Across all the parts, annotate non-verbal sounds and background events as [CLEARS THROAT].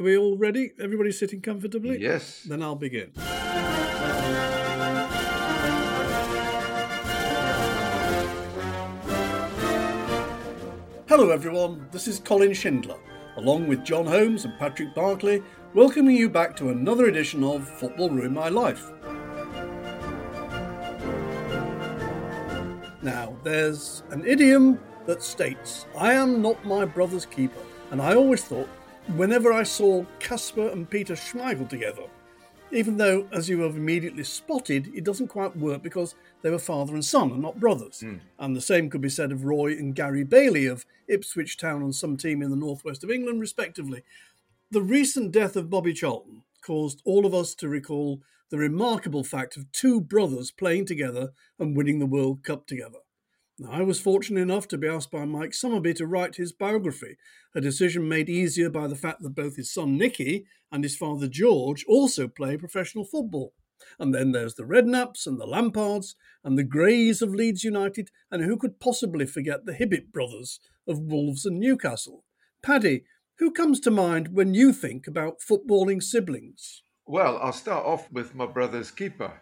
Are we all ready? Everybody sitting comfortably? Yes. Then I'll begin. Hello, everyone. This is Colin Shindler, along with Jon Holmes and Patrick Barclay, welcoming you back to another edition of Football Ruin My Life. Now, there's an idiom that states, I am not my brother's keeper. And I always thought, whenever I saw Kasper and Peter Schmeichel together, even though, as you have immediately spotted, it doesn't quite work because they were father and son and not brothers. Hmm. And the same could be said of Roy and Gary Bailey of Ipswich Town and some team in the northwest of England, respectively. The recent death of Bobby Charlton caused all of us to recall the remarkable fact of two brothers playing together and winning the World Cup together. Now, I was fortunate enough to be asked by Mike Summerbee to write his biography, a decision made easier by the fact that both his son Nicky and his father George also play professional football. And then there's the Redknapps and the Lampards and the Grays of Leeds United, and who could possibly forget the Hibbitt brothers of Wolves and Newcastle? Paddy, who comes to mind when you think about footballing siblings? Well, I'll start off with my brother's keeper,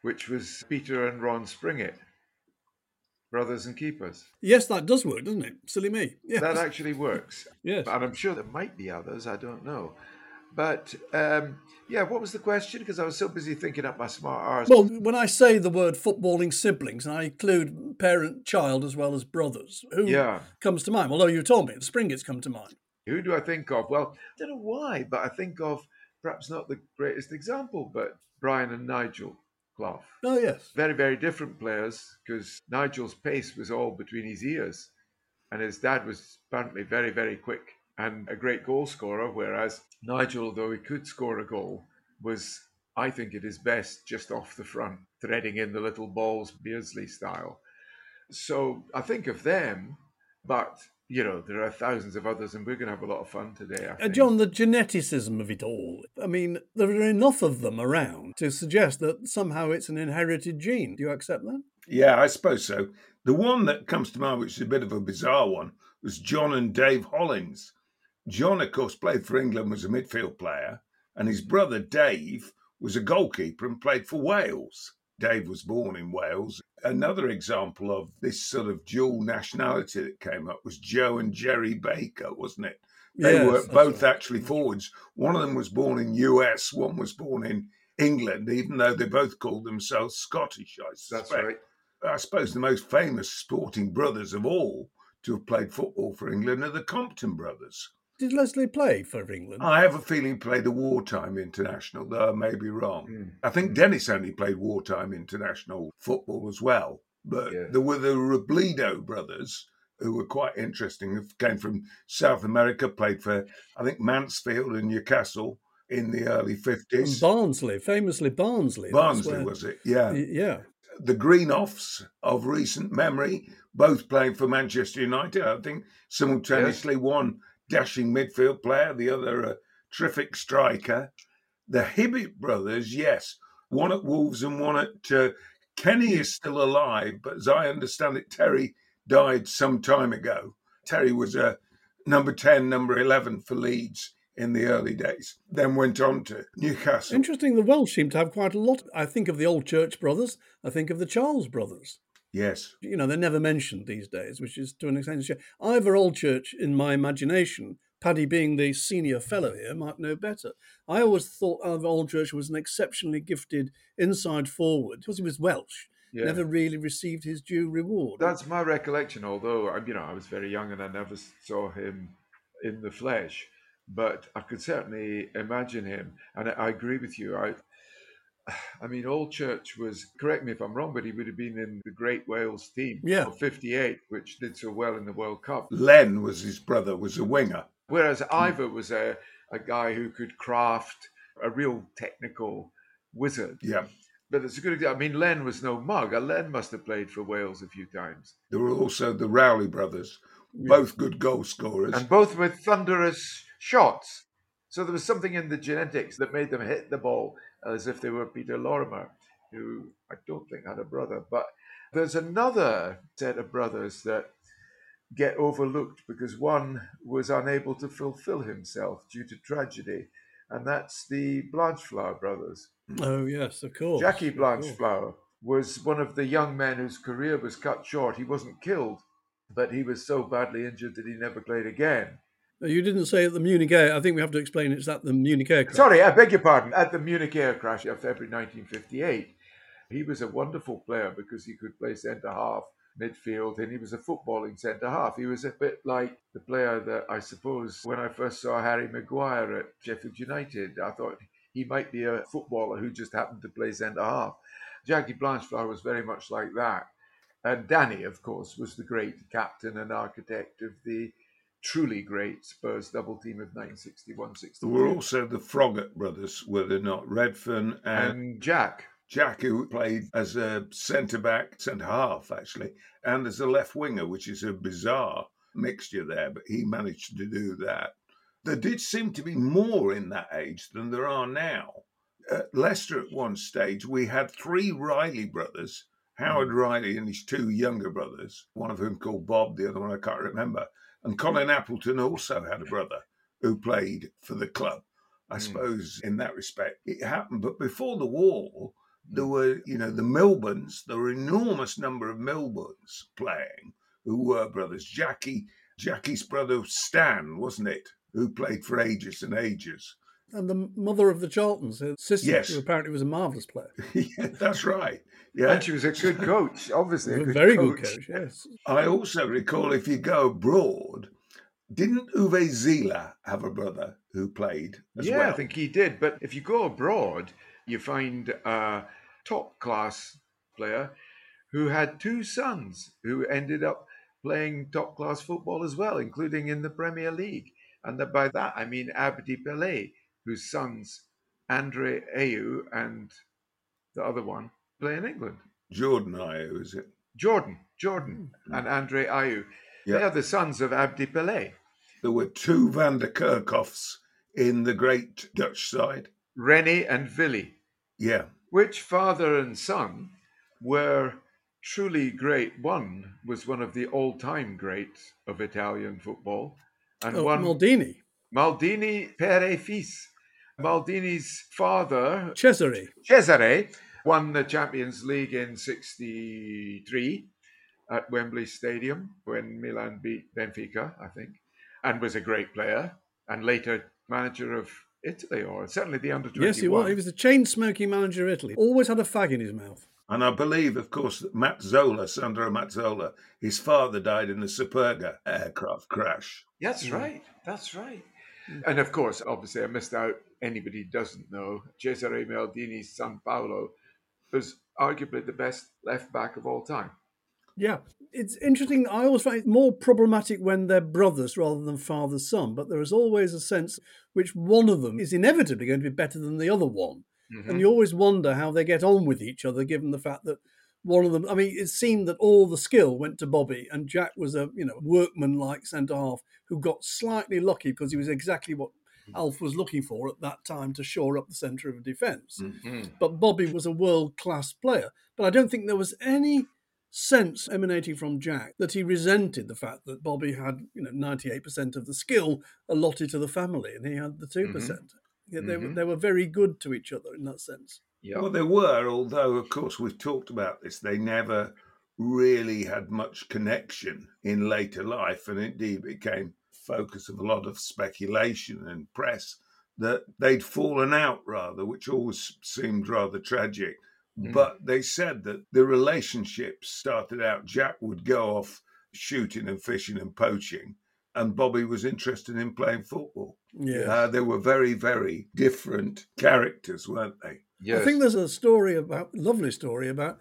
which was Peter and Ron Springett, brothers and keepers. Yes, that does work, doesn't it? Silly me. Yes. That actually works. [LAUGHS] Yes. And I'm sure there might be others, I don't know. But um, yeah, what was the question? Because I was so busy thinking up my smart R's. Well, when I say the word footballing siblings, and I include parent, child, as well as brothers. Who Yeah. comes to mind? Although you told me the Springett's come to mind. Who do I think of? Well, I don't know why, but I think of perhaps not the greatest example, but Brian and Nigel Clough. Oh yes, Very, very different players because Nigel's pace was all between his ears, and his dad was apparently very, very quick and a great goal scorer. Whereas Nigel, though he could score a goal, was, I think, at his best just off the front, threading in the little balls, Beardsley style. So I think of them, but you know there are thousands of others, and we're going to have a lot of fun today. I Uh. John, the geneticism of it all. I mean, there are enough of them around to suggest that somehow it's an inherited gene. Do you accept that? Yeah, I suppose so. The one that comes to mind, which is a bit of a bizarre one, was John and Dave Hollins. John, of course, played for England, was a midfield player, and his brother Dave was a goalkeeper and played for Wales. Dave was born in Wales. Another example of this sort of dual nationality that came up was Joe and Gerry Baker, wasn't it? They Yes, were both right. actually forwards. One of them was born in US, one was born in England, even though they both called themselves Scottish, I suspect. That's right. I suppose the most famous sporting brothers of all to have played football for England are the Compton brothers. Did Leslie play for England? I have a feeling he played a wartime international, though I may be wrong. Mm. I think Dennis only played wartime international football as well. But Yeah. there were the Robledo brothers, who were quite interesting, who came from South America, played for, I think, Mansfield and Newcastle in the early And 50s. Barnsley, famously Barnsley. Barnsley, where- was it? Yeah. Y- Yeah. the Greenhoffs of recent memory, both playing for Manchester United. I think simultaneously one dashing midfield player, the other a terrific striker. The Hibbitt brothers, yes, one at Wolves and one at uh, Kenny is still alive, but as I understand it, Terry died some time ago. Terry was a number 10, number 11 for Leeds in the early days, then went on to Newcastle. Interesting, the Welsh seem to have quite a lot. I think of the Allchurch brothers. I think of the Charles brothers. Yes. You know, they're never mentioned these days, which is to an extent. Ivor Allchurch, in my imagination, Paddy being the senior fellow here, might know better. I always thought Ivor Allchurch was an exceptionally gifted inside forward because he was Welsh. Yeah. Never really received his due reward. That's my recollection. Although you know I was very young and I never saw him in the flesh, but I could certainly imagine him. And I, I agree with you. I, [SIGHS] I mean, Allchurch was correct me if I'm wrong, but he would have been in the Great Wales team Yeah. of '58, which did so well in the World Cup. Len was his brother, was a winger. Whereas hmm. Ivor was a, a guy who could craft a real technical wizard. Yeah. But it's a good example. I mean, Len was no mug. Uh, Len must have played for Wales a few times. There were also the Rowley brothers, both good goal scorers. And both with thunderous shots. So there was something in the genetics that made them hit the ball as if they were Peter Lorimer, who I don't think had a brother. But there's another set of brothers that get overlooked because one was unable to fulfill himself due to tragedy, and that's the Blanchflower brothers. Oh, yes, of course. Jackie. Blanchflower was one of the young men whose career was cut short. He wasn't killed, but he was so badly injured that he never played again. You didn't say at the Munich Air. I think we have to explain it's at the Munich Air crash. Sorry, I beg your pardon. At the Munich air crash of February 1958, he was a wonderful player because he could play centre half, midfield, and he was a footballing centre half. He was a bit like the player that I suppose when I first saw Harry Maguire at Sheffield United, I thought he might be a footballer who just happened to play centre half. Jackie Blanchflower was very much like that. And Danny, of course, was the great captain and architect of the truly great Spurs double team of 1961 62. There were also the Froggatt brothers, were there not? Redfern and, and Jack. Jack, who played as a centre back, centre half actually, and as a left winger, which is a bizarre mixture there, but he managed to do that. There did seem to be more in that age than there are now. At Leicester, at one stage, we had three Riley brothers Howard mm. Riley and his two younger brothers, one of whom called Bob, the other one I can't remember. And Colin Appleton also had a brother who played for the club. I hmm. suppose in that respect it happened. But before the war, there hmm. were, you know, the Milburns, there were an enormous number of Milburns playing who were brothers. Jackie, Jackie's brother Stan, wasn't it? Who played for ages and ages. And the mother of the Charltons, her sister, Yes. who apparently was a marvellous player. [LAUGHS] yeah, that's right. Yeah. And she was a good coach, obviously. A A good very coach. good coach, yes. I also recall if you go abroad, didn't Uwe Seeler have a brother who played as yeah, well? I think he did. But if you go abroad, you find a top class player who had two sons who ended up playing top class football as well, including in the Premier League. And that by that I mean Abedi Pelé, whose sons, Andre Ayew and the other one, play in England. Jordan Ayew, is it? Jordan, Jordan, hmm. and Andre Ayew. They are the sons of Abedi Pelé. There were two Van de Kerkhofs in the great Dutch side. Rennie and Willy. Yeah. which father and son were truly great. One was one of the all-time greats of Italian football, and Oh, one Maldini, Maldini pere fils. Maldini's father, Cesare. Cesare, won the Champions League in '63 at Wembley Stadium when Milan beat Benfica, I think, and was a great player, and later manager of Italy, or certainly the under 21. Yes, he was. He was the chain smoking manager of Italy. Always had a fag in his mouth. And I believe, of course, that Mazzola, Sandro Mazzola, his father died in the Superga aircraft crash. That's hmm. right. That's right. And of course, obviously, I missed out. Anybody doesn't know, Cesare Maldini's San Paolo was arguably the best left back of all time. Yeah, it's interesting. I always find it more problematic when they're brothers rather than father son, but there is always a sense which one of them is inevitably going to be better than the other one. Mm-hmm. And you always wonder how they get on with each other, given the fact that one of them. I mean, it seemed that all the skill went to Bobby, and Jack was a you know workman-like centre half who got slightly lucky because he was exactly what Mm-hmm. Alf was looking for at that time to shore up the centre of defence. Mm-hmm. But Bobby was a world-class player. But I don't think there was any sense emanating from Jack that he resented the fact that Bobby had, you know, 98% of the skill allotted to the family and he had the 2%. percent mm-hmm. Yeah, they, were, they were very good to each other in that sense. Yeah. Well, there were, although, of course, we've talked about this, they never really had much connection in later life, and indeed became focus of a lot of speculation and press that they'd fallen out rather, which always seemed rather tragic. But they said that the relationship started out, Jack would go off shooting and fishing and poaching, and Bobby was interested in playing football. Yeah. Uh, they were very, very different characters, weren't they? Yes. I think there's a story about, lovely story about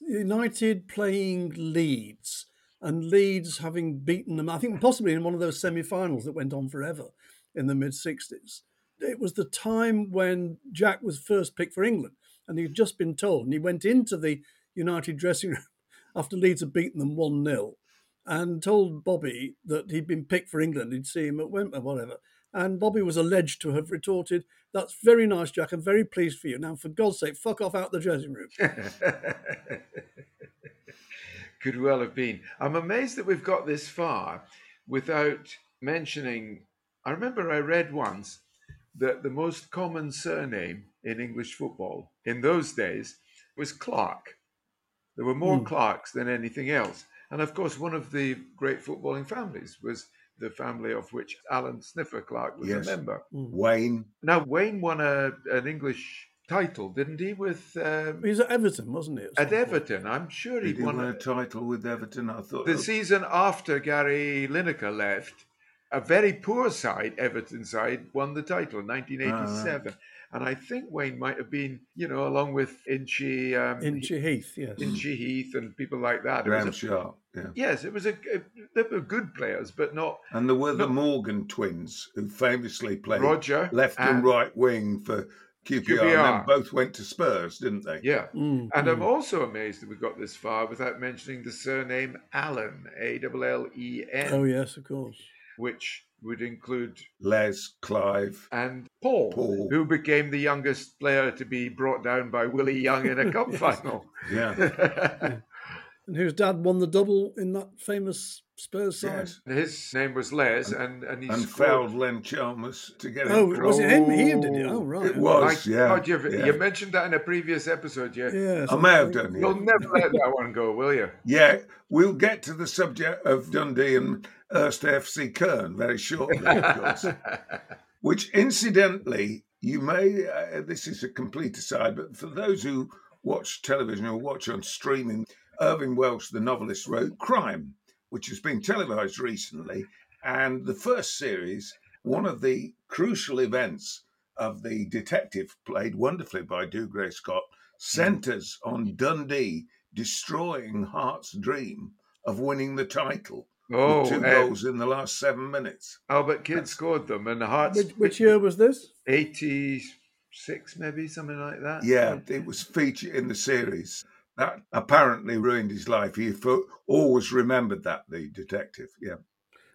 United playing Leeds. And Leeds having beaten them, I think possibly in one of those semi finals that went on forever in the mid 60s. It was the time when Jack was first picked for England and he'd just been told, and he went into the United dressing room [LAUGHS] after Leeds had beaten them 1 0 and told Bobby that he'd been picked for England. He'd see him at Wembley, whatever. And Bobby was alleged to have retorted, That's very nice, Jack. I'm very pleased for you. Now, for God's sake, fuck off out the dressing room. [LAUGHS] Could well have been. I'm amazed that we've got this far without mentioning. I remember I read once that the most common surname in English football in those days was Clark. There were more mm. Clarks than anything else. And of course, one of the great footballing families was the family of which Alan Sniffer Clark was yes. a member. Mm. Wayne. Now, Wayne won a, an English title, didn't he? With um, he was at Everton, wasn't he? At, at Everton, I'm sure he won a, a title with Everton. I thought the season after Gary Lineker left, a very poor side, Everton side, won the title in 1987. Ah, and I think Wayne might have been, you know, along with Inchy, um, Inchy Heath, yes, Inchy Heath, and people like that. Graeme Sharp, yeah. Yes, it was a, a, they were good players, but not. And there were not, the Morgan twins who famously played Roger left and, and right wing for QPR, QPR, and then both went to Spurs, didn't they? Yeah. Mm, and mm. I'm also amazed that we got this far without mentioning the surname Allen, A L L E N. Oh yes, of course. Which would include Les, Clive, and Paul, Paul, who became the youngest player to be brought down by Willie Young in a cup [LAUGHS] final. Yeah. [LAUGHS] and whose dad won the double in that famous Spurs side. Yes. His name was Les, and and, he and scored. fouled Len Chalmers to get Oh, was it him? He did it. Oh, right. It was, yeah, God, yeah. You mentioned that in a previous episode, yeah. Yes, I may have done. You'll never let that one go, will you? Yeah, we'll get to the subject of Dundee and Erst FC Kern very shortly, of course. [LAUGHS] Which, incidentally, you may. Uh, this is a complete aside, but for those who watch television or watch on streaming, Irvine Welsh, the novelist, wrote Crime which has been televised recently. And the first series, one of the crucial events of the detective, played wonderfully by Dougray Scott, centres on Dundee destroying Hearts' dream of winning the title. Oh, two eh, goals in the last seven minutes. Albert Kidd scored them, and Hearts. Which, which year was this? Eighty-six, maybe something like that. Yeah, it was featured in the series. That apparently ruined his life. He always remembered that, the detective. Yeah.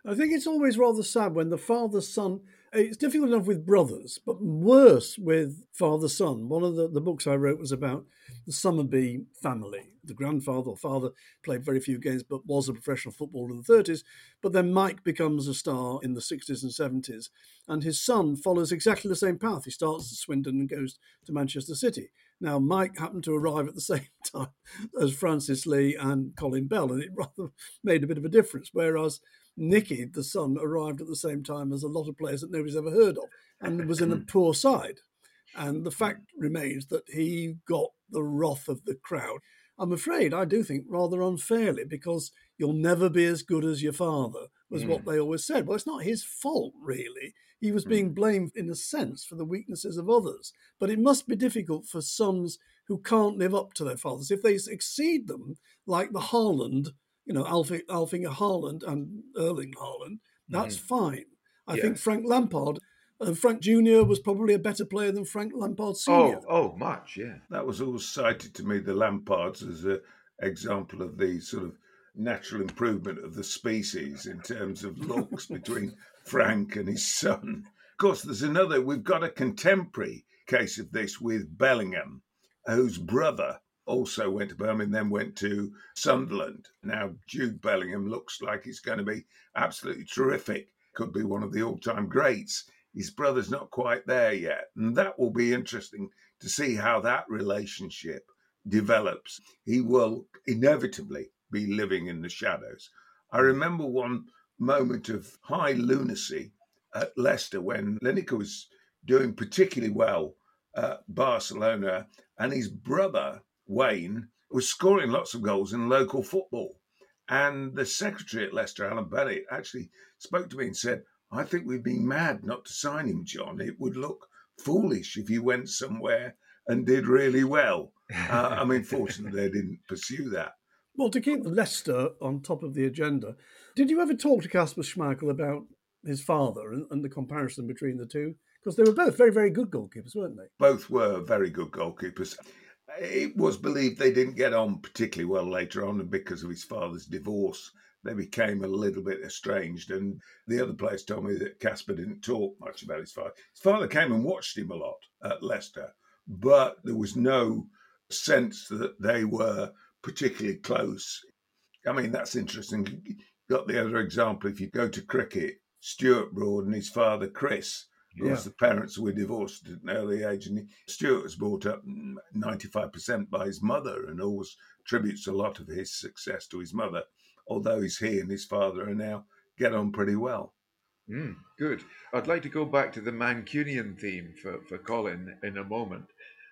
I think it's always rather sad when the father son. It's difficult enough with brothers, but worse with father son. One of the, the books I wrote was about the Summerbee family. The grandfather or father played very few games, but was a professional footballer in the 30s. But then Mike becomes a star in the 60s and 70s, and his son follows exactly the same path. He starts at Swindon and goes to Manchester City. Now, Mike happened to arrive at the [LAUGHS] same time as Francis Lee and Colin Bell, and it [LAUGHS] rather made a bit of a difference. Whereas Nicky, the son, arrived at the same time as a lot of players that nobody's ever heard of and was in a [CLEARS THROAT] poor side. And the fact remains that he got the wrath of the crowd. I'm afraid I do think rather unfairly because you'll never be as good as your father was mm. what they always said. Well, it's not his fault, really. He was being mm. blamed, in a sense, for the weaknesses of others. But it must be difficult for sons who can't live up to their fathers. If they exceed them, like the Haaland, you know, Alf- Alf-Inge Haaland and Erling Haaland, that's mm. fine. I yeah. think Frank Lampard uh, Frank Jr. was probably a better player than Frank Lampard Sr. Oh, oh, much, yeah. That was always cited to me, the Lampards, as an example of the sort of natural improvement of the species in terms of looks [LAUGHS] between Frank and his son. Of course, there's another, we've got a contemporary case of this with Bellingham, whose brother also went to Birmingham, then went to Sunderland. Now, Jude Bellingham looks like he's going to be absolutely terrific, could be one of the all time greats. His brother's not quite there yet. And that will be interesting to see how that relationship develops. He will inevitably be living in the shadows. I remember one moment of high lunacy at Leicester when Lineker was doing particularly well at Barcelona, and his brother Wayne was scoring lots of goals in local football. And the secretary at Leicester, Alan Bennett, actually spoke to me and said, I think we'd be mad not to sign him, John. It would look foolish if you went somewhere and did really well. Uh, I mean, fortunately, they didn't pursue that. Well, to keep Leicester on top of the agenda, did you ever talk to Kasper Schmeichel about his father and, and the comparison between the two? Because they were both very, very good goalkeepers, weren't they? Both were very good goalkeepers. It was believed they didn't get on particularly well later on, and because of his father's divorce, they became a little bit estranged. And the other players told me that Kasper didn't talk much about his father. His father came and watched him a lot at Leicester, but there was no sense that they were particularly close. I mean, that's interesting. You got the other example if you go to cricket, Stuart Broad and his father Chris. Of course, yeah. the parents were divorced at an early age, and Stuart was brought up 95% by his mother and always attributes a lot of his success to his mother although he's he and his father are now get on pretty well. Mm, good. I'd like to go back to the Mancunian theme for, for Colin in a moment.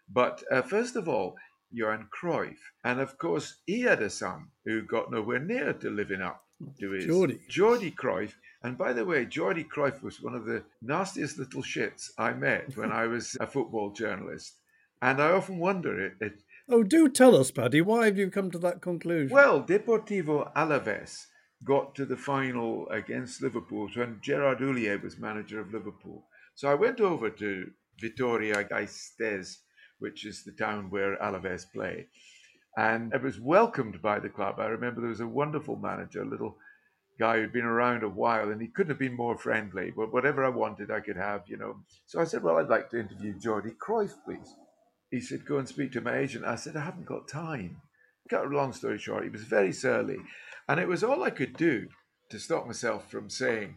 But uh, first of all, Johan Cruyff. And of course, he had a son who got nowhere near to living up to his Jordi. Jordi Cruyff. And by the way, Jordi Cruyff was one of the nastiest little shits I met when I was a football journalist. And I often wonder, it, it, Oh, do tell us, Paddy. Why have you come to that conclusion? Well, Deportivo Alaves got to the final against Liverpool when Gerard Houllier was manager of Liverpool. So I went over to Vitoria Gasteiz, which is the town where Alaves play. And I was welcomed by the club. I remember there was a wonderful manager, a little guy who'd been around a while, and he couldn't have been more friendly. But whatever I wanted, I could have, you know. So I said, Well, I'd like to interview Jordi Cruyff, please he said, Go and speak to my agent. I said, I haven't got time. Cut a long story short, he was very surly. And it was all I could do to stop myself from saying,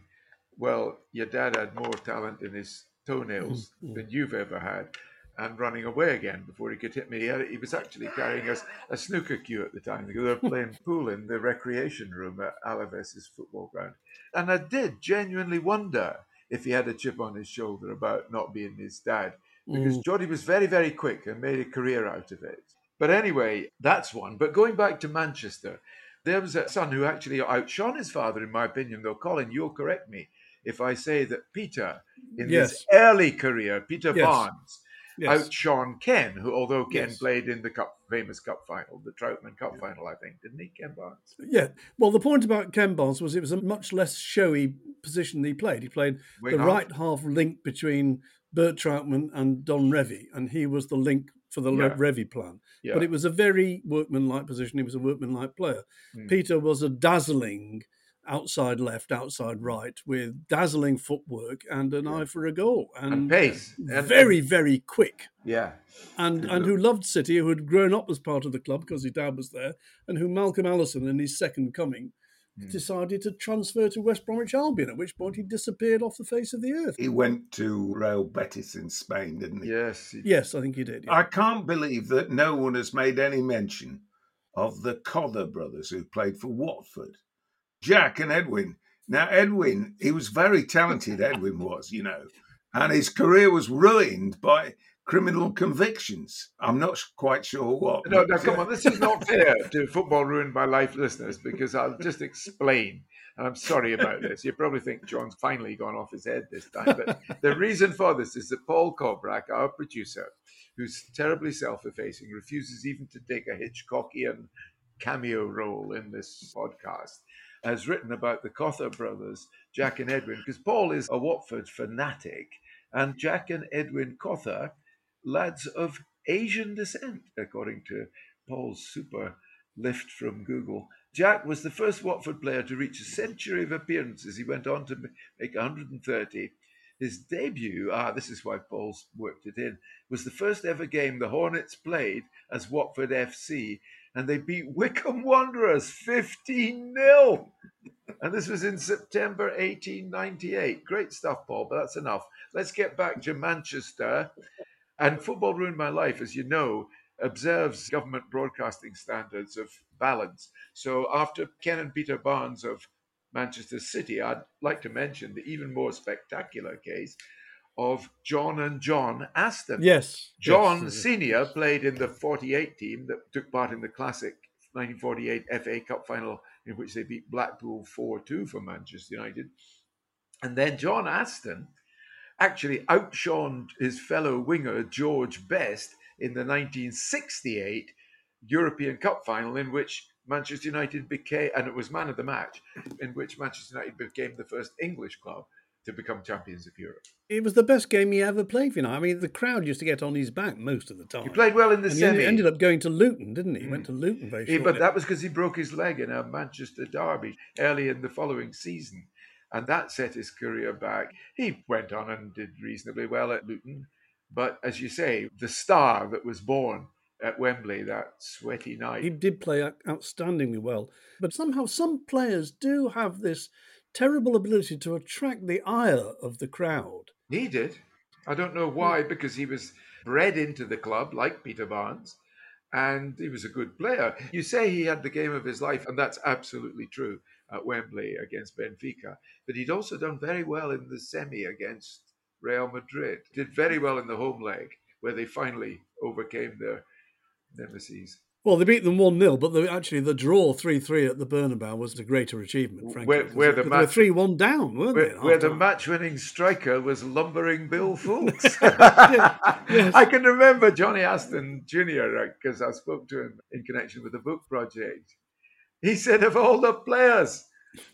Well, your dad had more talent in his toenails mm-hmm. than you've ever had. And running away again before he could hit me. He was actually carrying a, a snooker cue at the time because they were playing [LAUGHS] pool in the recreation room at Alaves' football ground. And I did genuinely wonder if he had a chip on his shoulder about not being his dad because mm. Jordi was very, very quick and made a career out of it. But anyway, that's one. But going back to Manchester, there was a son who actually outshone his father, in my opinion, though. Colin, you'll correct me if I say that Peter, in yes. his early career, Peter yes. Barnes, yes. outshone Ken, who, although Ken yes. played in the cup, famous cup final, the Trautmann Cup yeah. final, I think, didn't he, Ken Barnes? Yeah. Well, the point about Ken Barnes was it was a much less showy position he played. He played the right half link between Bert Trautmann and Don Revie, and he was the link for the yeah. Revie plan. Yeah. But it was a very workmanlike position. He was a workmanlike player. Mm. Peter was a dazzling outside left, outside right, with dazzling footwork and an yeah. eye for a goal and, and pace, and, very very quick. Yeah, and and who loved City, who had grown up as part of the club because his dad was there, and who Malcolm Allison in his second coming Hmm. decided to transfer to West Bromwich Albion, at which point he disappeared off the face of the earth. He went to Real Betis in Spain, didn't he? Yes. He... Yes, I think he did. Yeah. I can't believe that no one has made any mention of the Cother brothers who played for Watford. Jack and Edwin. Now, Edwin, he was very talented, Edwin was, you know, and his career was ruined by criminal convictions. I'm not quite sure what. No, no, come on. This is not fair [LAUGHS] to Football Ruined My Life listeners because I'll just explain. And I'm sorry about this. You probably think John's finally gone off his head this time. But the reason for this is that Paul Kobrak, our producer, who's terribly self effacing, refuses even to take a Hitchcockian cameo role in this podcast has written about the Cother brothers, Jack and Edwin, because Paul is a Watford fanatic, and Jack and Edwin Cother lads of Asian descent, according to Paul's super lift from Google. Jack was the first Watford player to reach a century of appearances. He went on to make 130. His debut, ah, this is why Paul's worked it in, was the first ever game the Hornets played as Watford FC, and they beat Wycombe Wanderers 15 0. And this was in September 1898. Great stuff, Paul, but that's enough. Let's get back to Manchester and Football Ruined My Life, as you know, observes government broadcasting standards of balance. So after Ken and Peter Barnes of Manchester City, I'd like to mention the even more spectacular case of John and John Aston. Yes. John yes. Sr. played in the 48 team that took part in the classic 1948 FA Cup final in which they beat Blackpool 4 2 for Manchester United. And then John Aston actually outshone his fellow winger George Best in the 1968 European Cup final, in which Manchester United became, and it was man of the match, in which Manchester United became the first English club to become champions of Europe. It was the best game he ever played, you know. I mean, the crowd used to get on his back most of the time. He played well in the and semi. He ended up going to Luton, didn't he? He went to mm. Luton very Yeah, shortly. but that was because he broke his leg in a Manchester derby early in the following season. And that set his career back. He went on and did reasonably well at Luton. But as you say, the star that was born at Wembley that sweaty night. He did play outstandingly well. But somehow some players do have this terrible ability to attract the ire of the crowd. He did. I don't know why, because he was bred into the club like Peter Barnes, and he was a good player. You say he had the game of his life, and that's absolutely true at Wembley against Benfica. But he'd also done very well in the semi against Real Madrid. Did very well in the home leg, where they finally overcame their nemesis. Well, they beat them 1 0, but the, actually the draw 3 3 at the Bernabeu was the greater achievement, frankly. Where- where the Because they were 3 1 down, weren't Where, they? where the match-winning striker was lumbering Bill [LAUGHS] Foulkes. [LAUGHS] yes. I can remember Johnny Aston Jr. because uh, I spoke to him in connection with the book project. He said, "Of all the players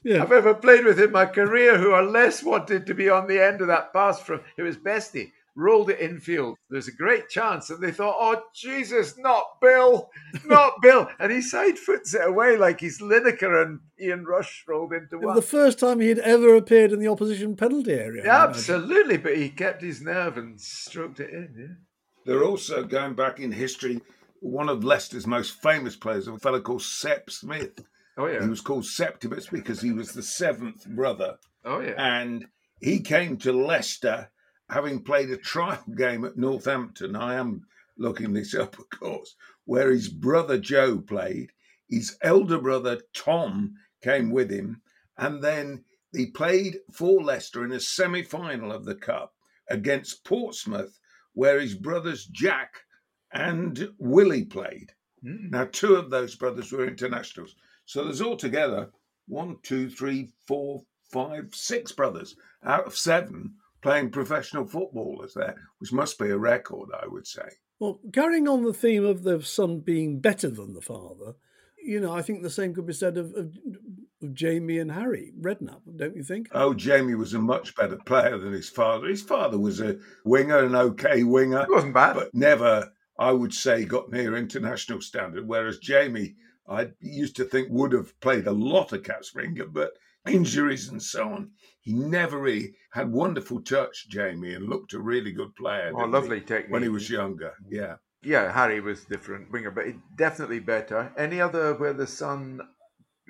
Yeah. I've ever played with in my career who are less wanted to be on the end of that pass from it was Bestie rolled it infield. There's a great chance, and they thought, "Oh Jesus, not Bill, not [LAUGHS] Bill!" And he side foots it away like he's Lineker and Ian Rush rolled into one. the first time he had ever appeared in the opposition penalty area. Yeah, absolutely, but he kept his nerve and stroked it in. Yeah. They're also going back in history. One of Leicester's most famous players, a fellow called Sepp Smith. Oh yeah. He was called Septimus because he was the seventh brother, oh yeah. and he came to Leicester having played a [LAUGHS] trial game at Northampton. I am looking this up, of course, where his brother Joe played. His elder brother Tom came with him, and then he played for Leicester in a semi final of the Cup against Portsmouth, where his brothers Jack and Willie played. Mm. Now, two of those brothers were internationals. So there's altogether one, two, three, four, five, six brothers out of seven playing professional footballers there, which must be a record, I would say. Well, carrying on the theme of the son being better than the father, you know, I think the same could be said of, of, of Jamie and Harry Redknapp, don't you think? Oh, Jamie was a much better player than his father. His father was a winger, an okay winger, It wasn't bad. but never, I would say, got near international standard. Whereas Jamie, I used to think would have played a lot of cap springer, but injuries and so on, he never really had wonderful touch, Jamie, and looked a really good player. oh, lovely he, technique. when he was younger. Yeah. Yeah, Harry was different winger, but definitely better. Any other where the son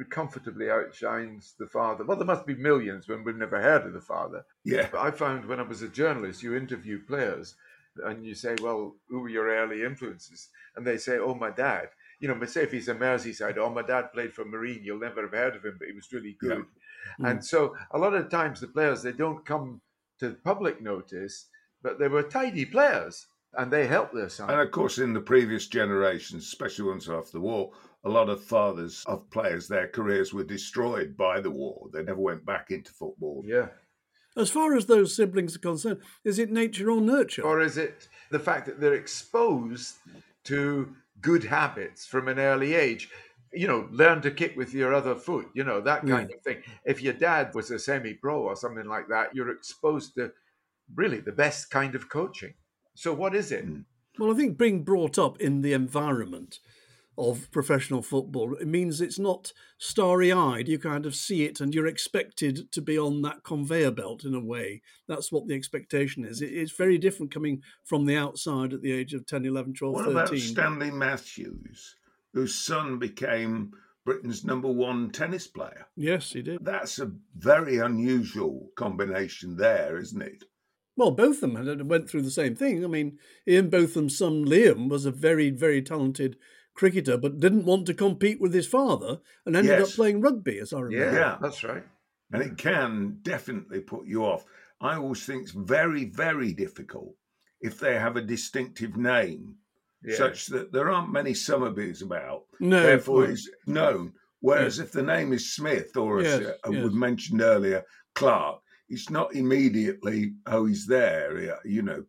comfortably outshines the father? Well, there must be millions when we've never heard of the father. Yeah. But I found when I was a journalist, you interview players and you say, well, who were your early influences? And they say, oh, my dad. You know, say if he's a Merseyside, oh, my dad played for Marine, you'll never have heard of him, but he was really good. Yeah. And mm. so a lot of times the players, they don't come to public notice, but they were tidy players and they helped their son. And of course, in the previous generations, especially ones after the war, a lot of fathers of players, their careers were destroyed by the war. They never went back into football. yeah. As far as those siblings are concerned, is it nature or nurture? Or is it the fact that they're exposed to good habits from an early age? You know, learn to kick with your other foot, you know, that kind of thing. If your dad was a semi pro or something like that, you're exposed to really the best kind of coaching. So, what is it? Mm. Well, I think being brought up in the environment of professional football it means it's not starry eyed. You kind of see it and you're expected to be on that conveyor belt in a way. That's what the expectation is. It's very different coming from the outside at the age of 10, 11, 12, What 13. about Stanley Matthews, whose son became Britain's number one tennis player? Yes, he did. That's a very unusual combination there, isn't it? Well, both of them had, went through the same thing. I mean, Ian Botham's son Liam was a very, very talented cricketer, but didn't want to compete with his father and ended up playing rugby, as I remember. Yeah, Yeah. that's right. And it can definitely put you off. I always think it's very, very difficult if they have a distinctive name, Yeah. such that there aren't many Summerbees about. No, therefore is known. Whereas if the name is Smith or as Yes, uh, yes. was mentioned earlier, Clark, it's not immediately oh he's there. You know,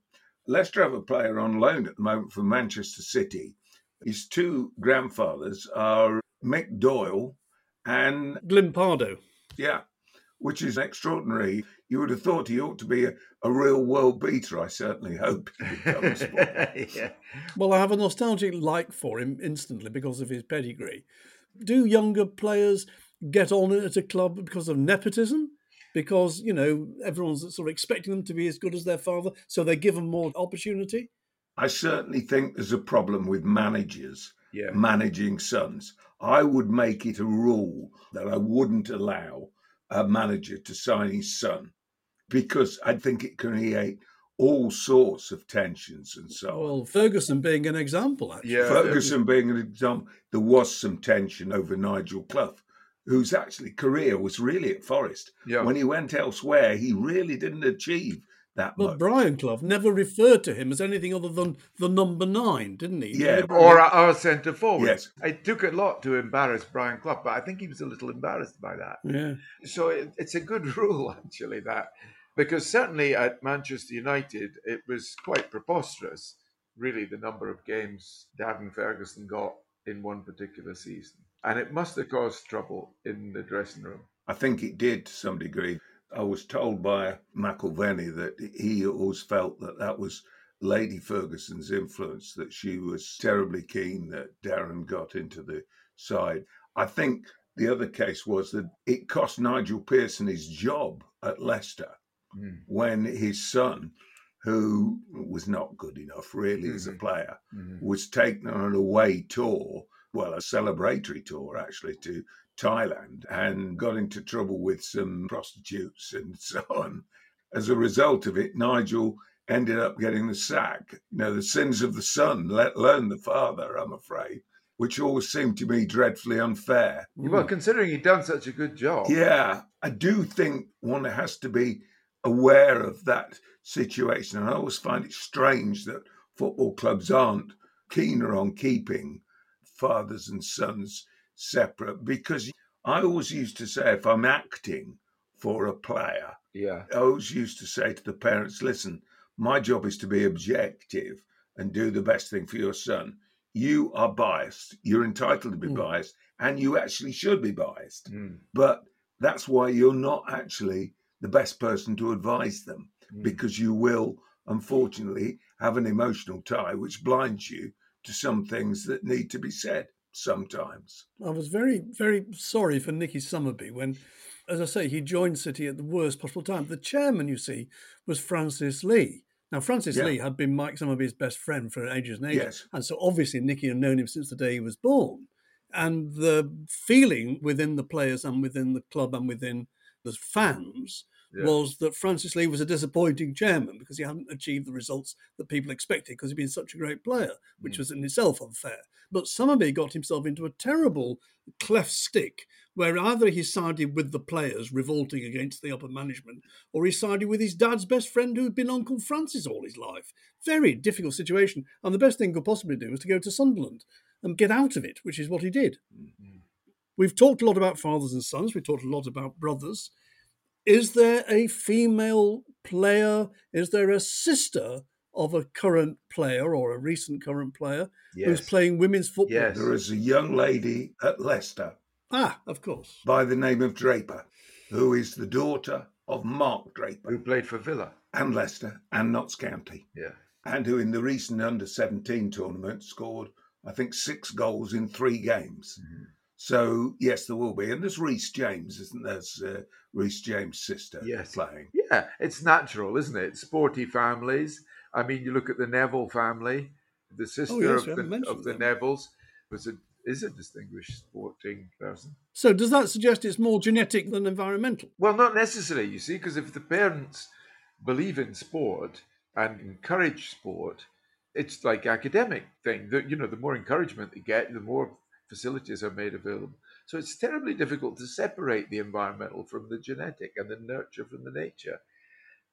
Leicester have a player on loan at the moment from Manchester City. His two grandfathers are Mick Doyle, and Glyn Pardoe. Yeah, which is extraordinary. You would have thought he ought to be a, a real world beater. I certainly hope. [LAUGHS] yeah. Well, I have a nostalgic like for him instantly because of his pedigree. Do younger players get on at a club because of nepotism? Because, you know, everyone's sort of expecting them to be as good as their father, so they give them more opportunity? I certainly think there's a problem with managers yeah. managing sons. I would make it a rule that I wouldn't allow a manager to sign his son because I think it can create all sorts of tensions and so on. Well, Ferguson being an example, actually. Yeah, Ferguson being an example. There was some tension over Nigel Clough, whose actually career was really at Forest. Yeah. When he went elsewhere, he really didn't achieve that but much. Brian Clough never referred to him as anything other than the number nine, didn't he? Yeah, or our centre forward. Yes, it took a lot to embarrass Brian Clough, but I think he was a little embarrassed by that. Yeah. So it, it's a good [LAUGHS] rule actually that because certainly at Manchester United it was quite preposterous, really, the number of games Darren Ferguson got in one particular season, and it must have caused trouble in the dressing room. I think it did to some degree. I was told by McIlvanney that he always felt that that was Lady Ferguson's influence, that she was terribly keen that Darren got into the side. I think the other case was that it cost Nigel Pearson his job at Leicester mm. when his son, who was not good enough really mm-hmm. as a mm-hmm. player, mm-hmm. was taken on an away tour, well, a celebratory tour actually, to Thailand and got into trouble with some prostitutes and [LAUGHS] so on. As a result of it, Nigel ended up getting the sack. You know, the sins of the son, let alone the father, I'm afraid, which always seemed to me dreadfully unfair. Well, considering he'd done such a good job. Yeah, I do think one has to be aware of that situation. And I always find it strange that football clubs aren't keener on keeping fathers and sons separate because I always used to say if I'm acting for a player, yeah, I always used to say to the parents, listen, my job is to be objective and do the best thing for your son. You are biased. You're entitled to be mm. biased, and you actually should be biased. Mm. But that's why you're not actually the best person to advise them mm. because you will, unfortunately, have an emotional tie which blinds you to some things that need to be said sometimes. I was very, very sorry for Nicky Summerbee when, as I say, he joined City at the worst possible time. The chairman, you see, was Francis Lee. Now, Francis yeah. Lee had been Mike Summerbee's best friend for ages and ages. Yes. And so obviously Nicky had known him since the day he was born. And the feeling within the players and within the club and within the fans yeah. was that Francis Lee was a disappointing chairman because he hadn't achieved the results that people expected because he'd been such a great player, which mm. was in itself unfair. But Summerbee got himself into a terrible cleft stick where either he sided with the players revolting against the upper management or he sided with his dad's best friend who'd been Uncle Francis all his life. Very difficult situation. And the best thing he could possibly do was to go to Sunderland and get out of it, which is what he did. Mm-hmm. We've talked a lot about fathers and sons, we've talked a lot about brothers. Is there a female player? Is there a sister of a current player or a recent current player yes. who's playing women's football? Yes. There is a young lady at Leicester. Ah, of course. By the name of Draper, who is the daughter of Mark Draper. Who played for Villa. And Leicester and Notts County. Yeah. And who in the recent under 17 tournament scored, I think, six goals in three games. Mm-hmm. So yes, there will be, and there's Reece James, isn't there? There's uh, Reece James' sister yes. playing. Yeah, it's natural, isn't it? Sporty families. I mean, you look at the Neville family. The sister oh, yes, of, the, of the Nevilles was a is a distinguished sporting person. So does that suggest it's more genetic than environmental? Well, not necessarily. You see, because if the parents believe in sport and encourage sport, it's like academic thing. That you know, the more encouragement they get, the more facilities are made available. So it's terribly difficult to separate the environmental from the genetic and the nurture from the nature.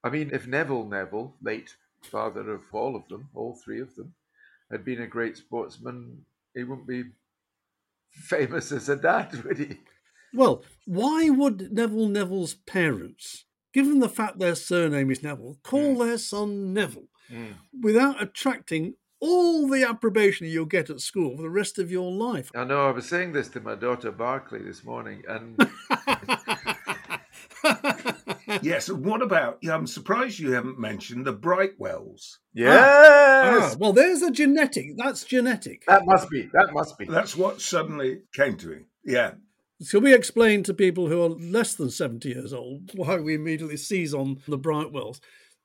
I mean, if Neville Neville, late father of all of them, all three of them, had been a great sportsman, he wouldn't be famous as a dad, [LAUGHS] would he? Well, why would Neville Neville's parents, given the fact their surname is Neville, call mm. their son Neville mm. without attracting all the approbation you'll get at school for the rest of your life. I know. I was saying this to my daughter Barclay this morning, and [LAUGHS] yes. And what about? Yeah, I'm surprised you haven't mentioned the Brightwells. yes, Ah, well, there's a genetic. That's genetic. that must be. That must be. That's what suddenly came to me. Yeah. Shall we explain to people who are less than 70 years old why we immediately seize on the Brightwells?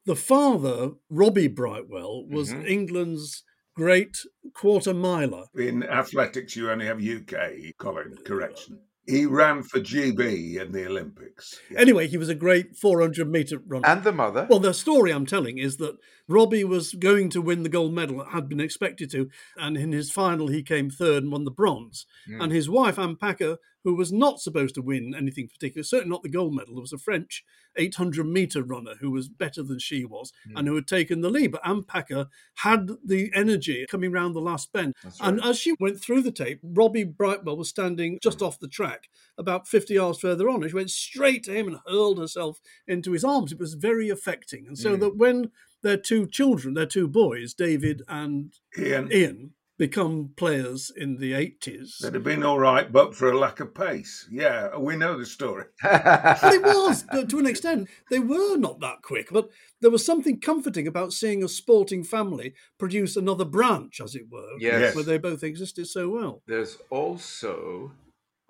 The father, Robbie Brightwell, was Mhm. England's great quarter miler. In athletics, you only have UK, Colin, correction. He ran for GB in the Olympics. Yeah. Anyway, he was a great 400 metre runner. and the mother. Well, the story I'm telling is that Robbie was going to win the gold medal, had been expected to, and in his final he came third and won the bronze. Mm. And his wife, Anne Packer, who was not supposed to win anything particular, certainly not the gold medal, there was a French 800 metre runner who was better than she was Mm. and who had taken the lead. But Anne Packer had the energy coming round the last bend. That's And as she went through the tape, Robbie Brightwell was standing just off the track, about 50 yards further on. And she went straight to him and hurled herself into his arms. It was very affecting. And so Mm. that when their two children, their two boys, David and Ian, Ian, become players in the 80s. they'd have been all right, but for a lack of pace. Yeah, we know the story. Well, it [LAUGHS] was to to an extent. They were not that quick, but there was something comforting about seeing a sporting family produce another branch, as it were, Yes. where they both existed so well. There's also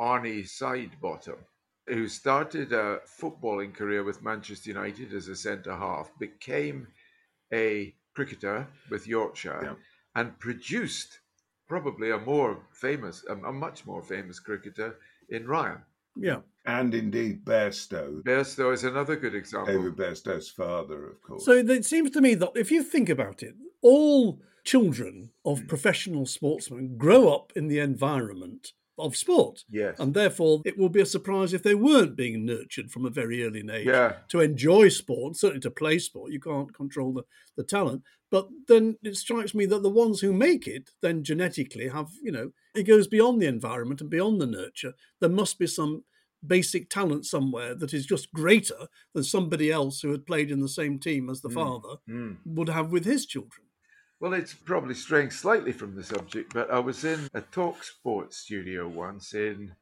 Arnie Sidebottom, who started a footballing career with Manchester United as a centre half, became a cricketer with Yorkshire, Yeah. And produced probably a more famous, a, a much more famous cricketer in Ryan. Yeah. And indeed, Bairstow, Bairstow is another good example. David Bairstow's father, of course. So it seems to me that if you think about it, all children of professional sportsmen grow up in the environment of sport. Yes. And therefore, it will be a surprise if they weren't being nurtured from a very early age Yeah. to enjoy sport, certainly to play sport. You can't control the, the talent. But then it strikes me that the ones who make it then genetically have, you know, it goes beyond the environment and beyond the nurture. There must be some basic talent somewhere that is just greater than somebody else who had played in the same team as the Mm. father Mm. would have with his children. Well, it's probably straying slightly from the subject, but I was in a talk sports studio once in,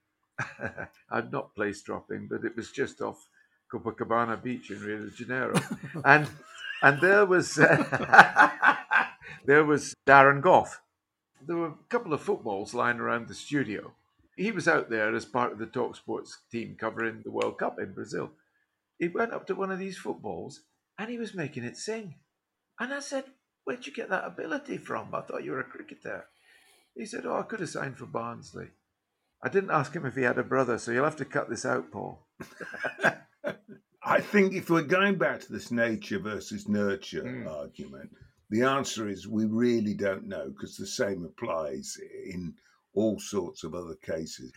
[LAUGHS] I'm not place dropping, but it was just off Copacabana Beach in Rio de Janeiro. [LAUGHS] and and there was [LAUGHS] there was Darren Gough. There were a couple of footballs lying around the studio. He was out there as part of the talk sports team covering the World Cup in Brazil. He went up to one of these footballs and he was making it sing. And I said, Where'd you get that ability from? I thought you were a cricketer. He said, Oh, I could have signed for Barnsley. I didn't ask him if he had a brother, so you'll have to cut this out, Paul. [LAUGHS] I think if we're going back to this nature versus nurture Mm. argument, the answer is we really don't know because the same applies in all sorts of other cases.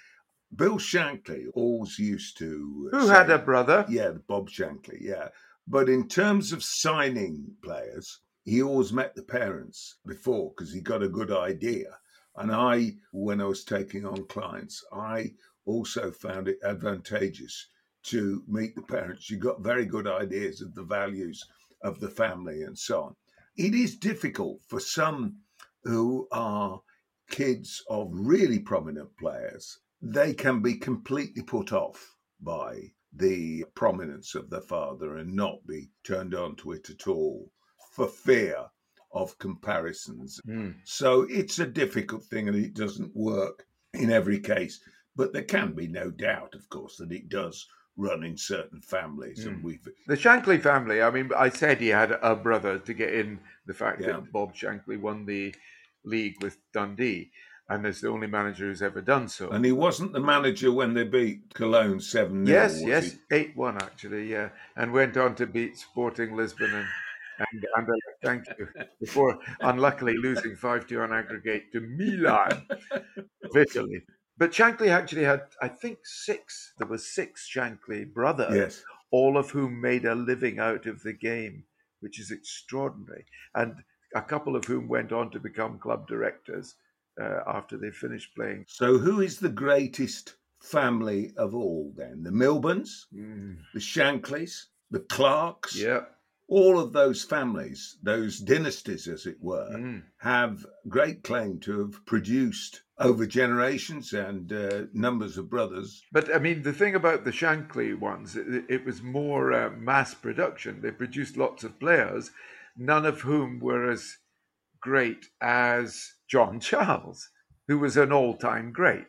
Bill Shankly always used to. Who say- had a brother? Yeah, Bob Shankly, yeah. But in terms of signing players, he always met the parents before because he got a good idea. And I, when I was taking on clients, I also found it advantageous to meet the parents. You got very good ideas of the values of the family and so on. It is difficult for some who are kids of really prominent players. They can be completely put off by the prominence of their father and not be turned on to it at all for fear of comparisons. Hmm. So it's a difficult thing and it doesn't work in every case. But there can be no doubt, of course, that it does run in certain families. And Mm. we've The Shankly family, I mean, I said he had a brother to get in the fact Yeah. that Bob Shankly won the league with Dundee, and is the only manager who's ever done so. and he wasn't the manager when they beat Cologne 7 0. yes, yes, 8 1 actually, yeah. And went on to beat Sporting Lisbon and, and Anderlecht, thank you, before unluckily losing 5 2 on aggregate to Milan of Italy. But Shankly actually had, I think, six. There were six Shankly brothers. Yes. all of whom made a living out of the game, which is extraordinary. And a couple of whom went on to become club directors uh, after they finished playing. So who is the greatest family of all then? The Milburns, Mm, the Shanklys, the Clarkes? yeah. All of those families, those dynasties, as it were, Mm. have great claim to have produced over generations and uh, numbers of brothers. But I mean, the thing about the Shankly ones, it, it was more uh, mass production. They produced lots of players, none of whom were as great as John [LAUGHS] Charles, who was an all-time great,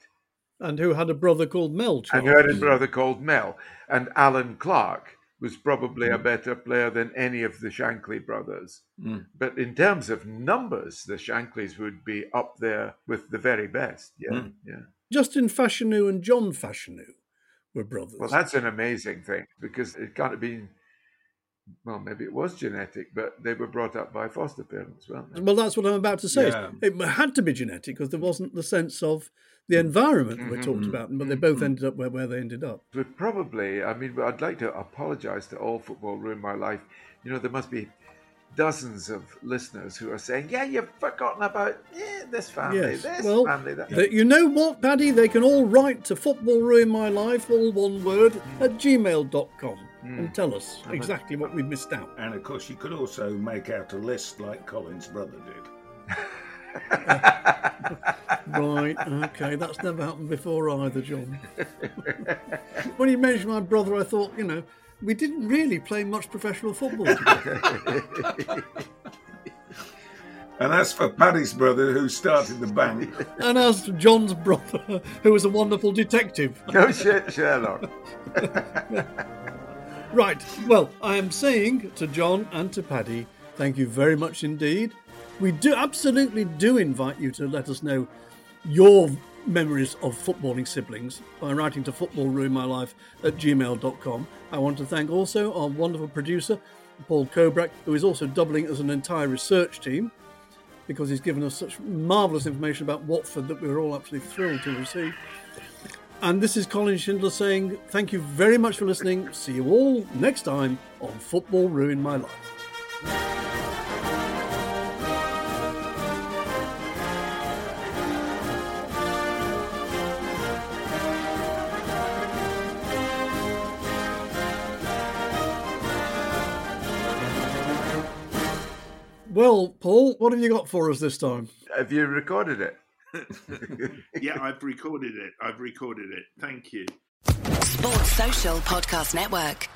And who had a brother called Mel Charles. and who had a brother called Mel. And Allan Clarke was probably a better player than any of the Shankly brothers. Mm. But in terms of numbers, the Shanklys would be up there with the very best. Yeah, Mm. yeah. Justin Fashanu and John Fashanu were brothers. Well, that's an amazing thing because it can't have been. Well, maybe it was genetic, but they were brought up by foster parents, weren't they? Well, that's what I'm about to say. Yeah. It had to be genetic because there wasn't the sense of the environment that we Mhm. talked about, but they both ended up where, where they ended up. But probably, I mean, I'd like to apologise to all football ruined my life. You know, there must be dozens of listeners who are saying, "Yeah, you've forgotten about yeah, this family, Yes. this Well, family." That. They- you know what, Paddy? They can all write to Football Ruin My Life, all one word, at gmail.com and hmm. tell us exactly what we've missed out. And of course, you could also make out a list like Colin's brother did. [LAUGHS] Right, okay, that's never happened before either, Jon. [LAUGHS] when you mentioned my brother, I thought, you know, we didn't really play much professional football together. [LAUGHS] And as for Paddy's brother, who started the bank, and as for Jon's brother, who was a wonderful detective. no shit, Sherlock. Right, well, I am saying to Jon and to Paddy, thank you very much indeed. We do absolutely do invite you to let us know your memories of footballing siblings by writing to footballruinmylife at gmail.com. I want to thank also our wonderful producer, Paul Kobrak, who is also doubling as an entire research team because he's given us such marvellous information about Watford that we're all absolutely thrilled to receive. And this is Colin Shindler saying thank you very much for listening. See you all next time on Football Ruined My Life. Well, Paul, what have you got for us this time? Have you recorded it? [LAUGHS] yeah, I've recorded it. I've recorded it. Thank you. Sports Social Podcast Network.